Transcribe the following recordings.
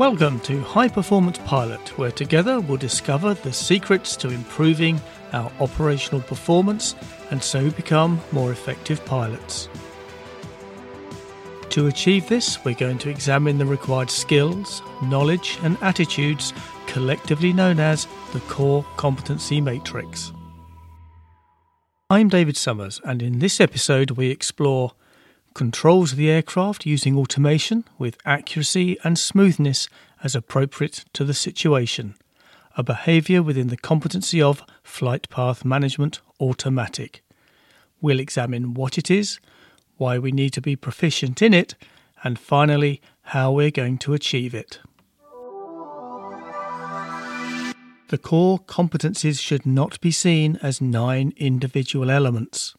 Welcome to High Performance Pilot, where together we'll discover the secrets to improving our operational performance and so become more effective pilots. To achieve this, we're going to examine the required skills, knowledge, and attitudes collectively known as the Core Competency Matrix. I'm David Summers, and in this episode, we explore controls the aircraft using automation with accuracy and smoothness as appropriate to the situation, a behaviour within the competency of Flight Path Management Automatic. We'll examine what it is, why we need to be proficient in it, and finally, how we're going to achieve it. The core competencies should not be seen as nine individual elements.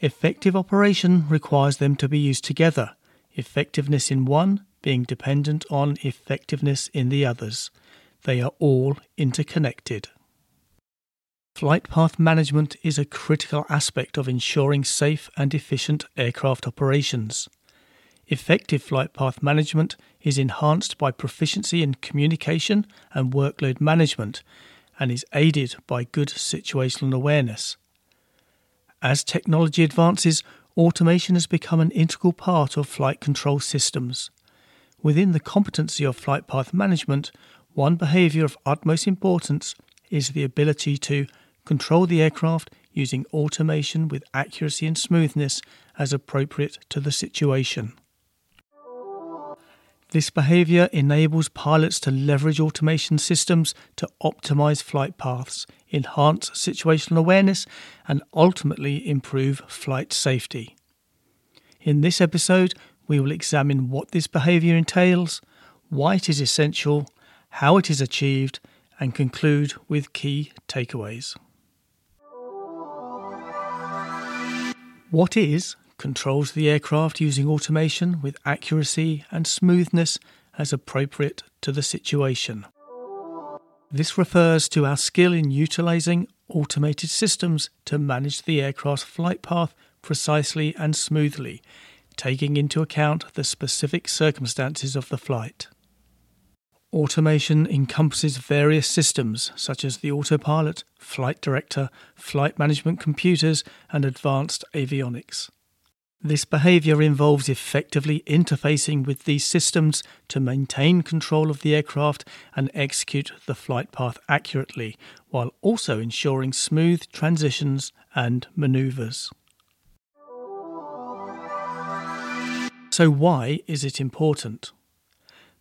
Effective operation requires them to be used together, effectiveness in one being dependent on effectiveness in the others. They are all interconnected. Flight path management is a critical aspect of ensuring safe and efficient aircraft operations. Effective flight path management is enhanced by proficiency in communication and workload management and is aided by good situational awareness. As technology advances, automation has become an integral part of flight control systems. Within the competency of flight path management, one behaviour of utmost importance is the ability to Control the aircraft using automation with accuracy and smoothness as appropriate to the situation. This behaviour enables pilots to leverage automation systems to optimize flight paths, enhance situational awareness, and ultimately improve flight safety. In this episode, we will examine what this behaviour entails, why it is essential, how it is achieved, and conclude with key takeaways. What is controls the aircraft using automation with accuracy and smoothness as appropriate to the situation. This refers to our skill in utilizing automated systems to manage the aircraft's flight path precisely and smoothly, taking into account the specific circumstances of the flight. Automation encompasses various systems such as the autopilot, flight director, flight management computers, and advanced avionics. This behavior involves effectively interfacing with these systems to maintain control of the aircraft and execute the flight path accurately, while also ensuring smooth transitions and maneuvers. So, why is it important?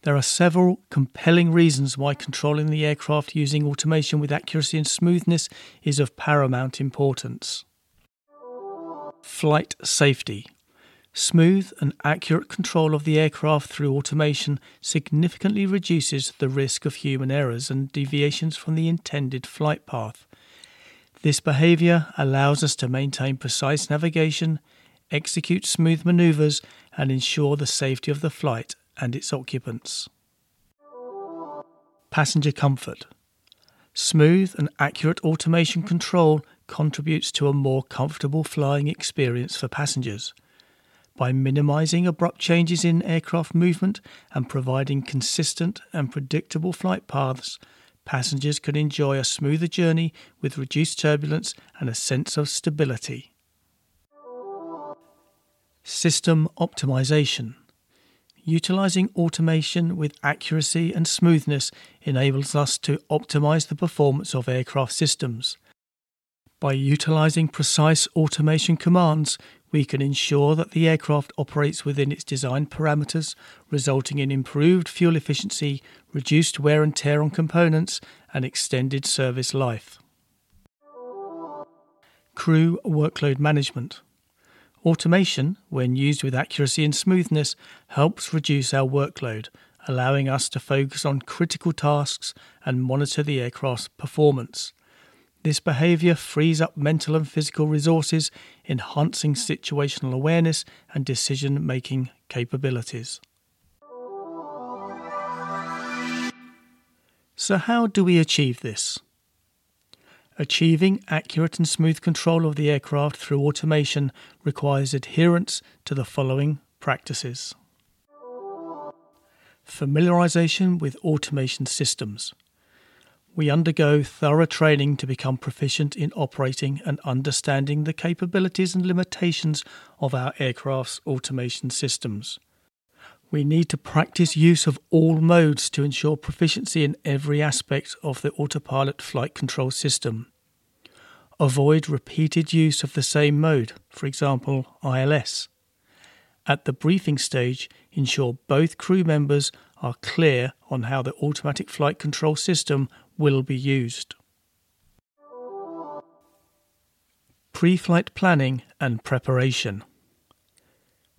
There are several compelling reasons why controlling the aircraft using automation with accuracy and smoothness is of paramount importance. Flight safety. Smooth and accurate control of the aircraft through automation significantly reduces the risk of human errors and deviations from the intended flight path. This behaviour allows us to maintain precise navigation, execute smooth manoeuvres, and ensure the safety of the flight and its occupants. Passenger comfort. Smooth and accurate automation control contributes to a more comfortable flying experience for passengers. By minimizing abrupt changes in aircraft movement and providing consistent and predictable flight paths, passengers can enjoy a smoother journey with reduced turbulence and a sense of stability. System optimization. Utilizing automation with accuracy and smoothness enables us to optimize the performance of aircraft systems. By utilizing precise automation commands, we can ensure that the aircraft operates within its design parameters, resulting in improved fuel efficiency, reduced wear and tear on components, and extended service life. Crew workload management. Automation, when used with accuracy and smoothness, helps reduce our workload, allowing us to focus on critical tasks and monitor the aircraft's performance. This behaviour frees up mental and physical resources, enhancing situational awareness and decision making capabilities. So, how do we achieve this? Achieving accurate and smooth control of the aircraft through automation requires adherence to the following practices. Familiarization with automation systems. We undergo thorough training to become proficient in operating and understanding the capabilities and limitations of our aircraft's automation systems. We need to practice use of all modes to ensure proficiency in every aspect of the autopilot flight control system. Avoid repeated use of the same mode, for example, ILS. At the briefing stage, ensure both crew members are clear on how the automatic flight control system will be used. Pre flight planning and preparation.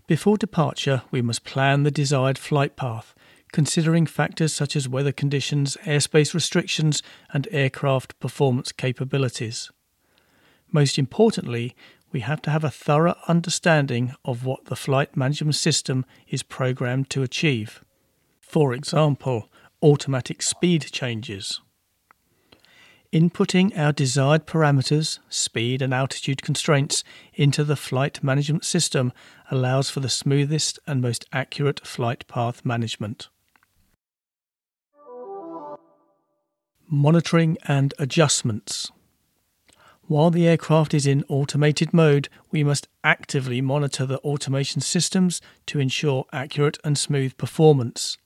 Before departure, we must plan the desired flight path, considering factors such as weather conditions, airspace restrictions, and aircraft performance capabilities. Most importantly, we have to have a thorough understanding of what the flight management system is programmed to achieve. For example, automatic speed changes. Inputting our desired parameters, speed and altitude constraints, into the flight management system allows for the smoothest and most accurate flight path management. Monitoring and adjustments. While the aircraft is in automated mode, we must actively monitor the automation systems to ensure accurate and smooth performance.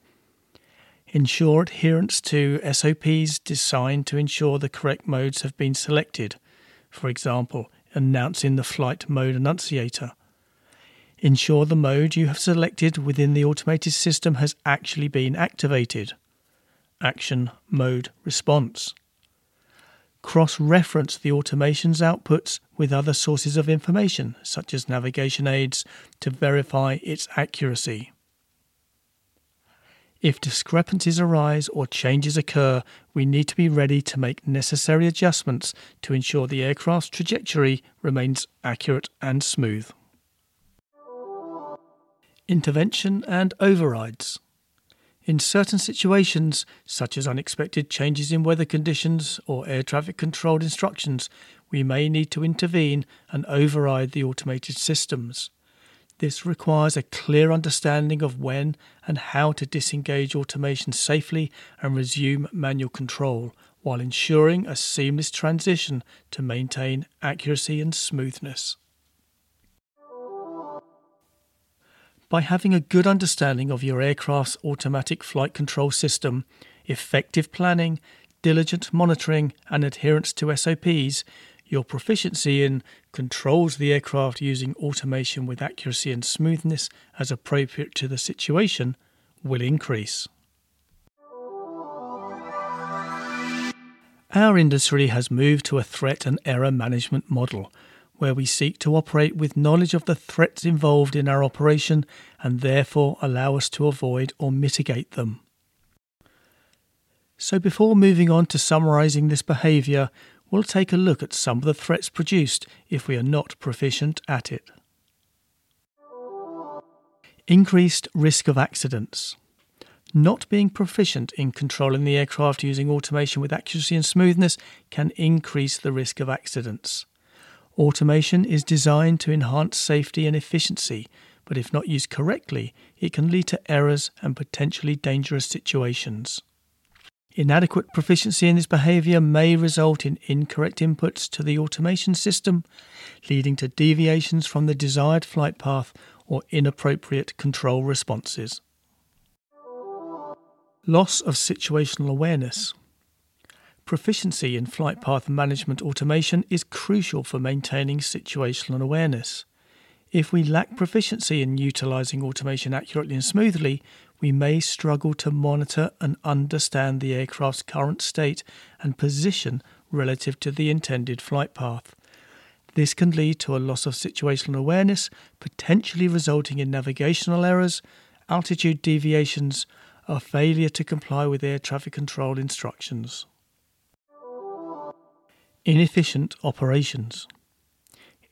Ensure adherence to SOPs designed to ensure the correct modes have been selected, for example, announcing the flight mode annunciator. Ensure the mode you have selected within the automated system has actually been activated. Action Mode Response cross reference the automation's outputs with other sources of information, such as navigation aids, to verify its accuracy. If discrepancies arise or changes occur, we need to be ready to make necessary adjustments to ensure the aircraft's trajectory remains accurate and smooth. Intervention and overrides. In certain situations, such as unexpected changes in weather conditions or air traffic controlled instructions, we may need to intervene and override the automated systems. This requires a clear understanding of when and how to disengage automation safely and resume manual control while ensuring a seamless transition to maintain accuracy and smoothness. By having a good understanding of your aircraft's automatic flight control system, effective planning, diligent monitoring, and adherence to SOPs, your proficiency in controls the aircraft using automation with accuracy and smoothness as appropriate to the situation will increase. Our industry has moved to a threat and error management model where we seek to operate with knowledge of the threats involved in our operation and therefore allow us to avoid or mitigate them. So, before moving on to summarising this behaviour, we'll take a look at some of the threats produced if we are not proficient at it. Increased risk of accidents. Not being proficient in controlling the aircraft using automation with accuracy and smoothness can increase the risk of accidents. Automation is designed to enhance safety and efficiency, but if not used correctly, it can lead to errors and potentially dangerous situations. Inadequate proficiency in this behavior may result in incorrect inputs to the automation system, leading to deviations from the desired flight path or inappropriate control responses. Loss of situational awareness. Proficiency in flight path management automation is crucial for maintaining situational awareness. If we lack proficiency in utilizing automation accurately and smoothly, we may struggle to monitor and understand the aircraft's current state and position relative to the intended flight path. This can lead to a loss of situational awareness, potentially resulting in navigational errors, altitude deviations, or failure to comply with air traffic control instructions. Inefficient operations.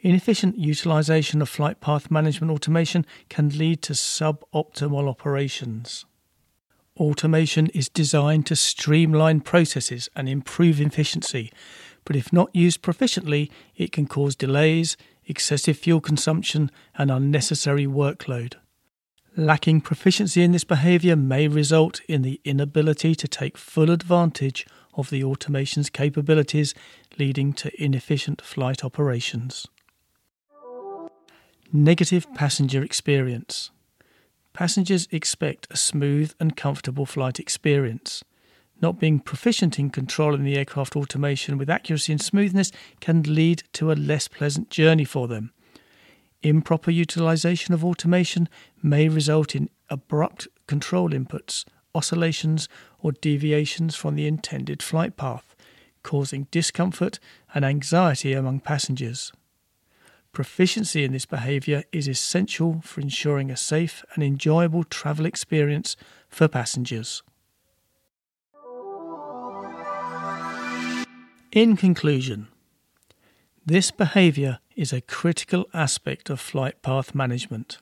Inefficient utilization of flight path management automation can lead to suboptimal operations. Automation is designed to streamline processes and improve efficiency, but if not used proficiently, it can cause delays, excessive fuel consumption, and unnecessary workload. Lacking proficiency in this behaviour may result in the inability to take full advantage of the automation's capabilities, leading to inefficient flight operations. Negative passenger experience. Passengers expect a smooth and comfortable flight experience. Not being proficient in controlling the aircraft automation with accuracy and smoothness can lead to a less pleasant journey for them. Improper utilization of automation may result in abrupt control inputs, oscillations, or deviations from the intended flight path, causing discomfort and anxiety among passengers. Proficiency in this behaviour is essential for ensuring a safe and enjoyable travel experience for passengers. In conclusion, this behaviour is a critical aspect of flight path management.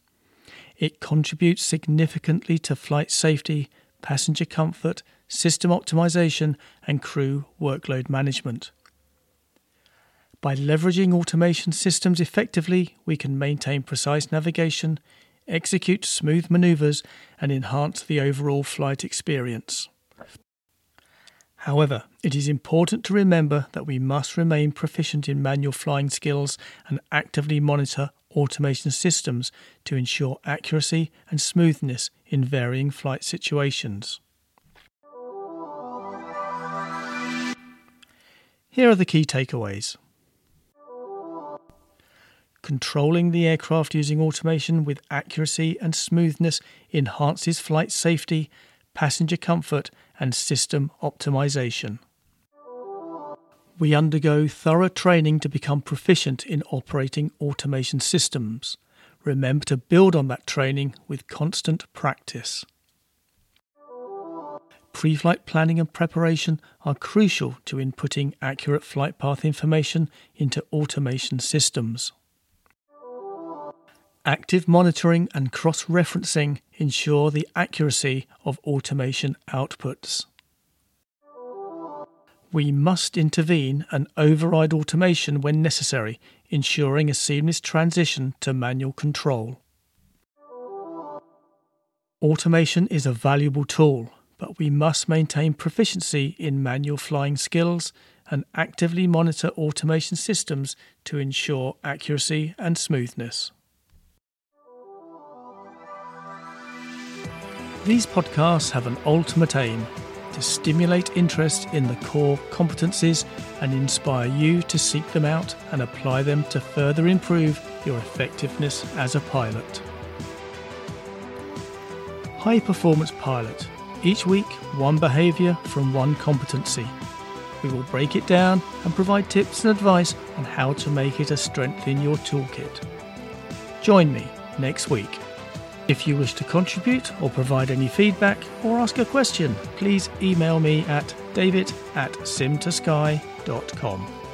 It contributes significantly to flight safety, passenger comfort, system optimization, and crew workload management. By leveraging automation systems effectively, we can maintain precise navigation, execute smooth maneuvers, and enhance the overall flight experience. However, it is important to remember that we must remain proficient in manual flying skills and actively monitor automation systems to ensure accuracy and smoothness in varying flight situations. Here are the key takeaways. Controlling the aircraft using automation with accuracy and smoothness enhances flight safety, passenger comfort, and system optimization. We undergo thorough training to become proficient in operating automation systems. Remember to build on that training with constant practice. Pre flight planning and preparation are crucial to inputting accurate flight path information into automation systems. Active monitoring and cross referencing ensure the accuracy of automation outputs. We must intervene and override automation when necessary, ensuring a seamless transition to manual control. Automation is a valuable tool, but we must maintain proficiency in manual flying skills and actively monitor automation systems to ensure accuracy and smoothness. These podcasts have an ultimate aim to stimulate interest in the core competencies and inspire you to seek them out and apply them to further improve your effectiveness as a pilot. High Performance Pilot. Each week, one behaviour from one competency. We will break it down and provide tips and advice on how to make it a strength in your toolkit. Join me next week. If you wish to contribute or provide any feedback or ask a question, please email me at david at sim2sky.com.